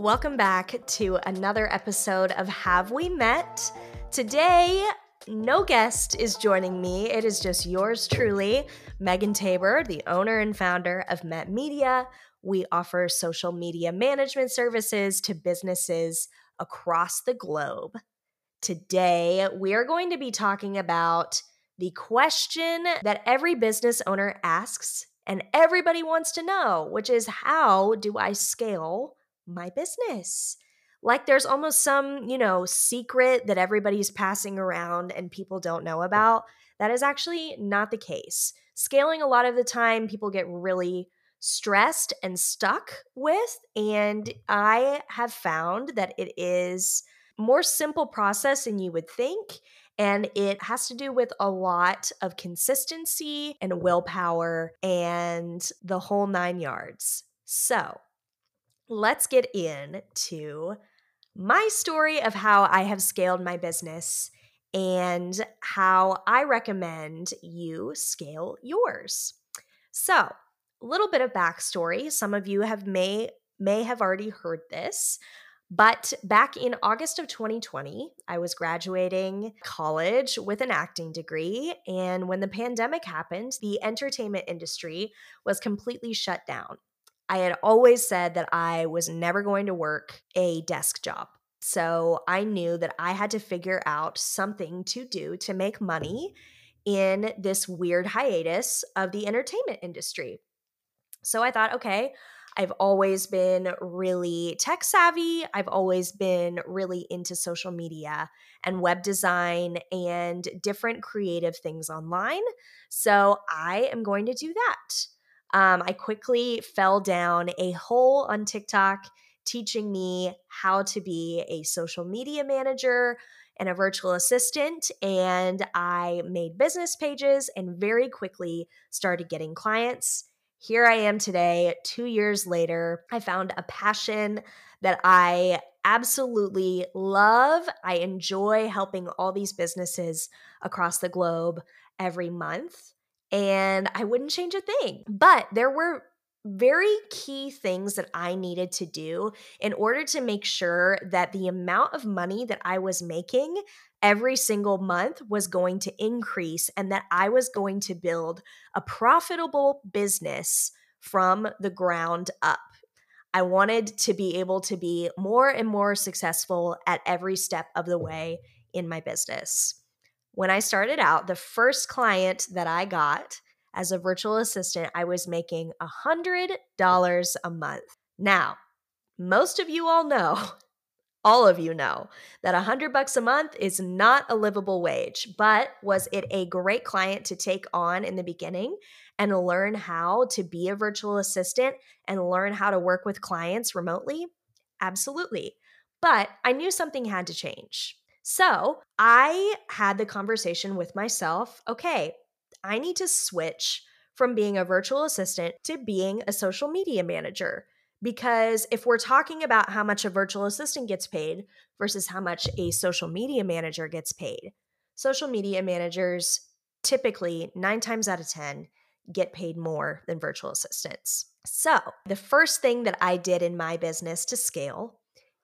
Welcome back to another episode of Have We Met? Today, no guest is joining me. It is just yours truly, Megan Tabor, the owner and founder of Met Media. We offer social media management services to businesses across the globe. Today, we are going to be talking about the question that every business owner asks and everybody wants to know, which is how do I scale my business? Like there's almost some, you know, secret that everybody's passing around and people don't know about. That is actually not the case. Scaling a lot of the time people get really stressed and stuck with and I have found that it is more simple process than you would think and it has to do with a lot of consistency and willpower and the whole nine yards. So let's get into my story of how I have scaled my business and how I recommend you scale yours. So, a little bit of backstory. Some of you have may may have already heard this, but back in August of 2020, I was graduating college with an acting degree. And when the pandemic happened, the entertainment industry was completely shut down. I had always said that I was never going to work a desk job. So I knew that I had to figure out something to do to make money in this weird hiatus of the entertainment industry. So I thought, okay, I've always been really tech savvy. I've always been really into social media and web design and different creative things online. So I am going to do that. Um, I quickly fell down a hole on TikTok teaching me how to be a social media manager and a virtual assistant. And I made business pages and very quickly started getting clients here I am today, two years later. I found a passion that I absolutely love. I enjoy helping all these businesses across the globe every month. And I wouldn't change a thing. But there were very key things that I needed to do in order to make sure that the amount of money that I was making every single month was going to increase and that I was going to build a profitable business from the ground up. I wanted to be able to be more and more successful at every step of the way in my business. When I started out, the first client that I got as a virtual assistant, I was making $100 a month. Now, most of you all know all of you know that a hundred bucks a month is not a livable wage, but was it a great client to take on in the beginning and learn how to be a virtual assistant and learn how to work with clients remotely? Absolutely. But I knew something had to change. So I had the conversation with myself okay, I need to switch from being a virtual assistant to being a social media manager. Because if we're talking about how much a virtual assistant gets paid versus how much a social media manager gets paid, social media managers typically, nine times out of 10, get paid more than virtual assistants. So, the first thing that I did in my business to scale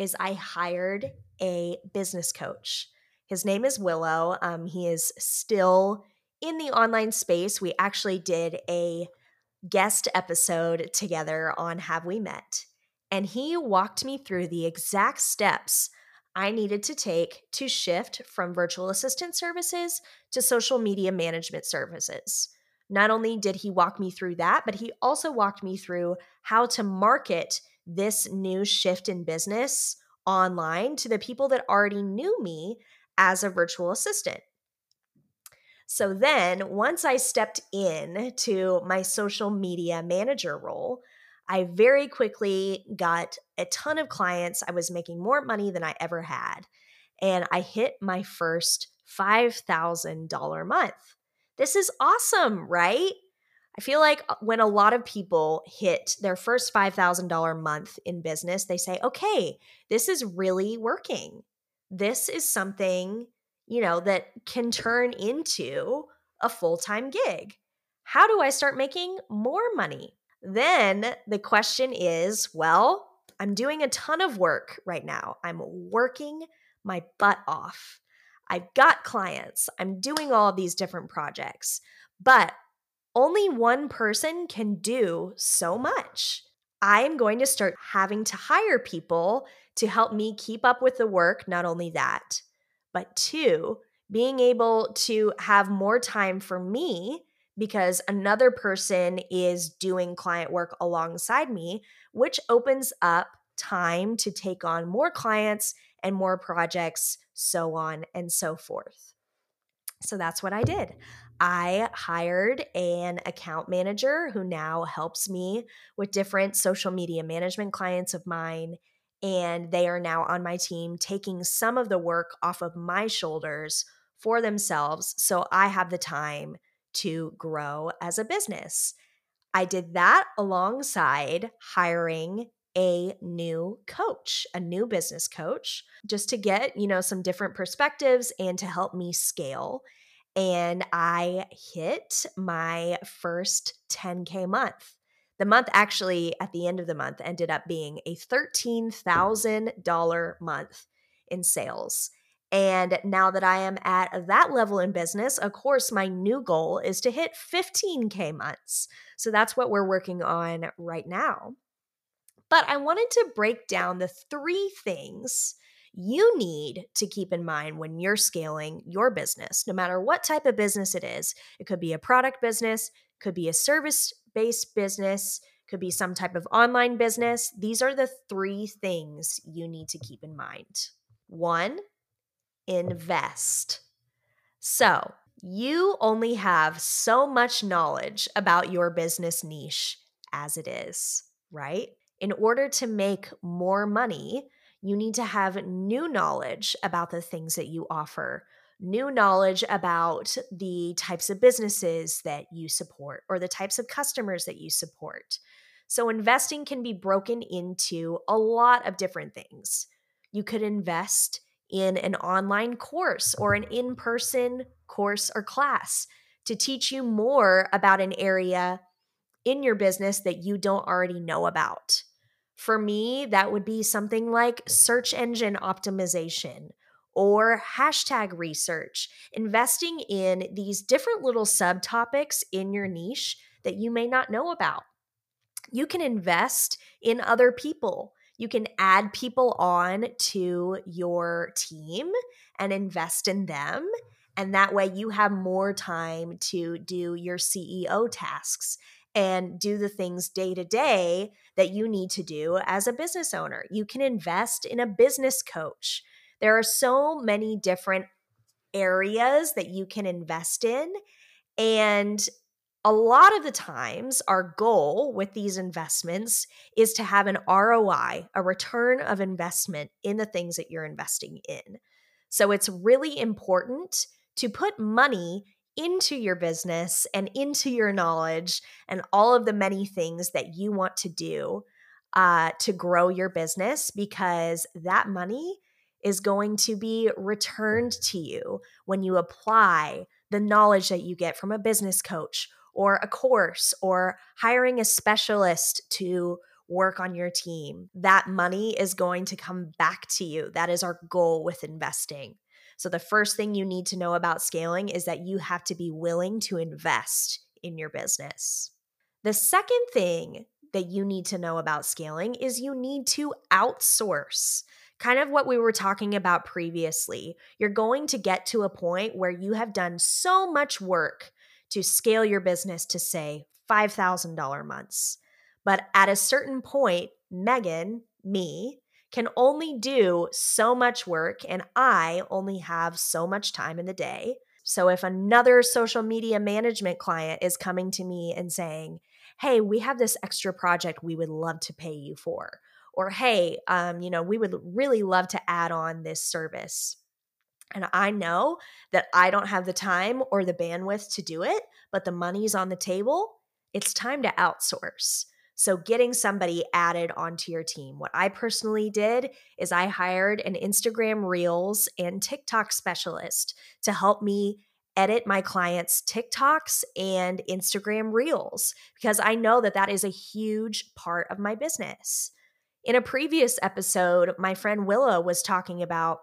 is I hired a business coach. His name is Willow. Um, he is still in the online space. We actually did a guest episode together on Have We Met? And he walked me through the exact steps I needed to take to shift from virtual assistant services to social media management services. Not only did he walk me through that, but he also walked me through how to market this new shift in business online to the people that already knew me as a virtual assistant. So then, once I stepped in to my social media manager role, I very quickly got a ton of clients. I was making more money than I ever had. And I hit my first $5,000 month. This is awesome, right? I feel like uh, when a lot of people hit their first $5,000 month in business, they say, okay, this is really working. This is something you know, that can turn into a full time gig. How do I start making more money? Then the question is well, I'm doing a ton of work right now. I'm working my butt off. I've got clients. I'm doing all of these different projects, but only one person can do so much. I am going to start having to hire people to help me keep up with the work. Not only that, but two, being able to have more time for me because another person is doing client work alongside me, which opens up time to take on more clients and more projects, so on and so forth. So that's what I did. I hired an account manager who now helps me with different social media management clients of mine. And they are now on my team, taking some of the work off of my shoulders for themselves. So I have the time to grow as a business. I did that alongside hiring a new coach, a new business coach, just to get, you know, some different perspectives and to help me scale. And I hit my first 10K month. The month actually, at the end of the month, ended up being a $13,000 month in sales. And now that I am at that level in business, of course, my new goal is to hit 15K months. So that's what we're working on right now. But I wanted to break down the three things you need to keep in mind when you're scaling your business, no matter what type of business it is. It could be a product business, could be a service based business, could be some type of online business. These are the three things you need to keep in mind. One, invest. So, you only have so much knowledge about your business niche as it is, right? In order to make more money, you need to have new knowledge about the things that you offer, new knowledge about the types of businesses that you support or the types of customers that you support. So, investing can be broken into a lot of different things. You could invest in an online course or an in person course or class to teach you more about an area in your business that you don't already know about. For me, that would be something like search engine optimization or hashtag research, investing in these different little subtopics in your niche that you may not know about. You can invest in other people you can add people on to your team and invest in them. And that way you have more time to do your CEO tasks and do the things day to day that you need to do as a business owner. You can invest in a business coach. There are so many different areas that you can invest in. And a lot of the times, our goal with these investments is to have an ROI, a return of investment in the things that you're investing in. So it's really important to put money into your business and into your knowledge and all of the many things that you want to do uh, to grow your business because that money is going to be returned to you when you apply the knowledge that you get from a business coach or a course or hiring a specialist to work on your team. That money is going to come back to you. That is our goal with investing. So, the first thing you need to know about scaling is that you have to be willing to invest in your business. The second thing that you need to know about scaling is you need to outsource. Kind of what we were talking about previously. You're going to get to a point where you have done so much work to scale your business to say $5,000 months. But at a certain point, Megan, me, can only do so much work and I only have so much time in the day. So if another social media management client is coming to me and saying, Hey, we have this extra project we would love to pay you for, or Hey, um, you know, we would really love to add on this service and I know that I don't have the time or the bandwidth to do it, but the money's on the table. It's time to outsource. So, getting somebody added onto your team. What I personally did is I hired an Instagram Reels and TikTok specialist to help me edit my clients' TikToks and Instagram Reels because I know that that is a huge part of my business. In a previous episode, my friend Willow was talking about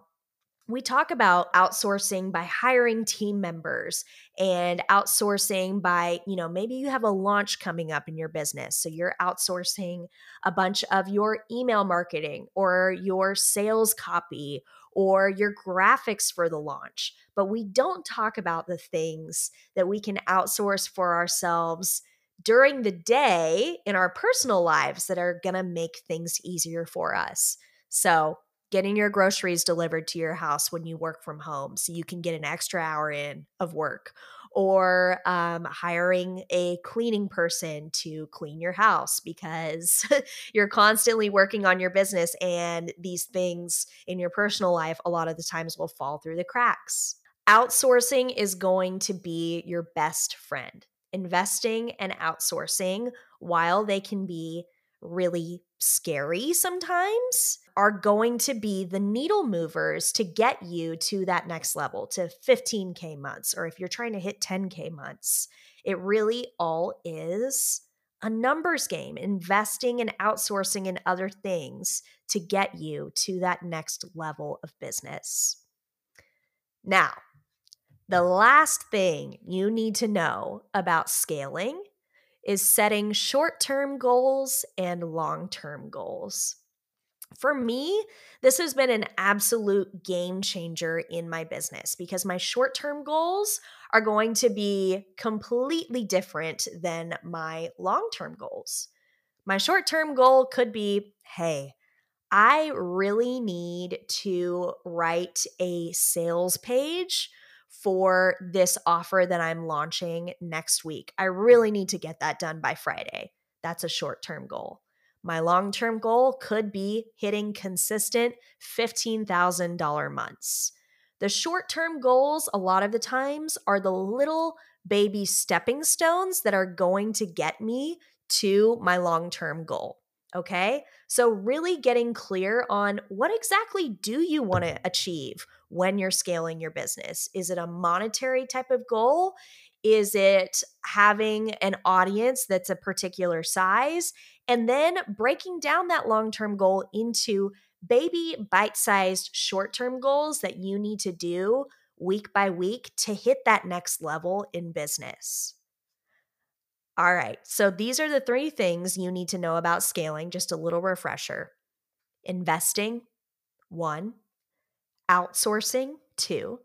we talk about outsourcing by hiring team members and outsourcing by, you know, maybe you have a launch coming up in your business. So you're outsourcing a bunch of your email marketing or your sales copy or your graphics for the launch. But we don't talk about the things that we can outsource for ourselves during the day in our personal lives that are going to make things easier for us. So, getting your groceries delivered to your house when you work from home so you can get an extra hour in of work or um, hiring a cleaning person to clean your house because you're constantly working on your business and these things in your personal life a lot of the times will fall through the cracks. Outsourcing is going to be your best friend. Investing and outsourcing while they can be really scary sometimes are going to be the needle movers to get you to that next level to 15K months, or if you're trying to hit 10K months. It really all is a numbers game, investing and outsourcing in other things to get you to that next level of business. Now, the last thing you need to know about scaling is setting short term goals and long term goals. For me, this has been an absolute game changer in my business because my short term goals are going to be completely different than my long term goals. My short term goal could be hey, I really need to write a sales page for this offer that I'm launching next week. I really need to get that done by Friday. That's a short term goal. My long term goal could be hitting consistent $15,000 months. The short term goals, a lot of the times, are the little baby stepping stones that are going to get me to my long term goal. Okay. So, really getting clear on what exactly do you want to achieve when you're scaling your business? Is it a monetary type of goal? Is it having an audience that's a particular size? And then breaking down that long term goal into baby bite sized short term goals that you need to do week by week to hit that next level in business. All right, so these are the three things you need to know about scaling, just a little refresher. Investing, one, outsourcing, two,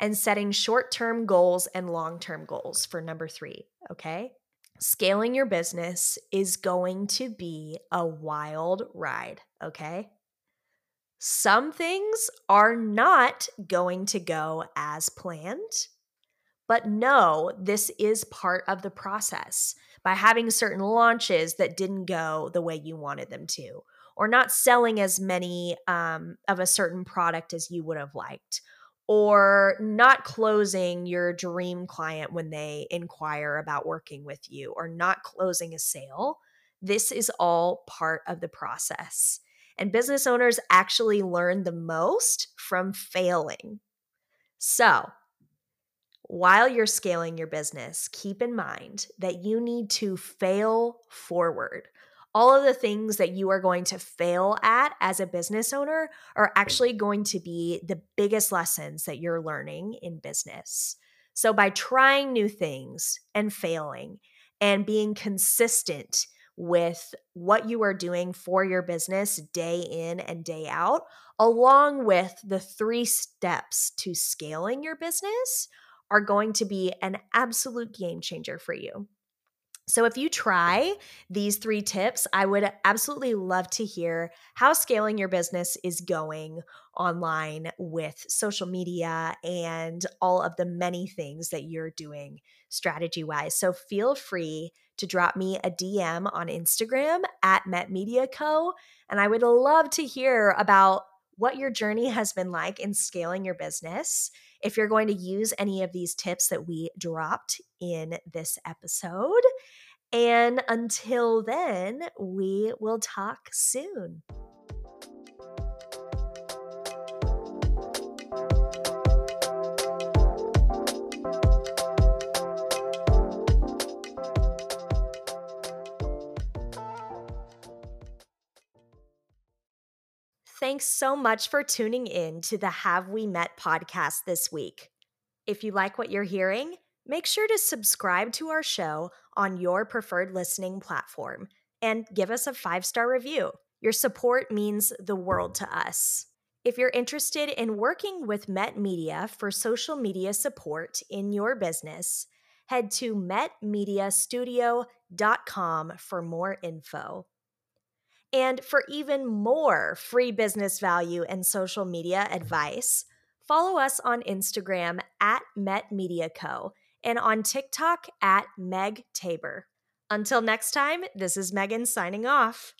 and setting short term goals and long term goals for number three. Okay. Scaling your business is going to be a wild ride. Okay. Some things are not going to go as planned but know this is part of the process by having certain launches that didn't go the way you wanted them to, or not selling as many um, of a certain product as you would have liked, or not closing your dream client when they inquire about working with you, or not closing a sale. This is all part of the process. And business owners actually learn the most from failing. So, while you're scaling your business, keep in mind that you need to fail forward. All of the things that you are going to fail at as a business owner are actually going to be the biggest lessons that you're learning in business. So, by trying new things and failing and being consistent with what you are doing for your business day in and day out, along with the three steps to scaling your business, are going to be an absolute game changer for you. So, if you try these three tips, I would absolutely love to hear how scaling your business is going online with social media and all of the many things that you're doing strategy wise. So, feel free to drop me a DM on Instagram at Met Media Co. And I would love to hear about what your journey has been like in scaling your business if you're going to use any of these tips that we dropped in this episode. And until then, we will talk soon. Thanks so much for tuning in to the Have We Met podcast this week. If you like what you're hearing, make sure to subscribe to our show on your preferred listening platform and give us a five star review. Your support means the world to us. If you're interested in working with Met Media for social media support in your business, head to metmediastudio.com for more info. And for even more free business value and social media advice, follow us on Instagram at MetMediaCo and on TikTok at Meg Tabor. Until next time, this is Megan signing off.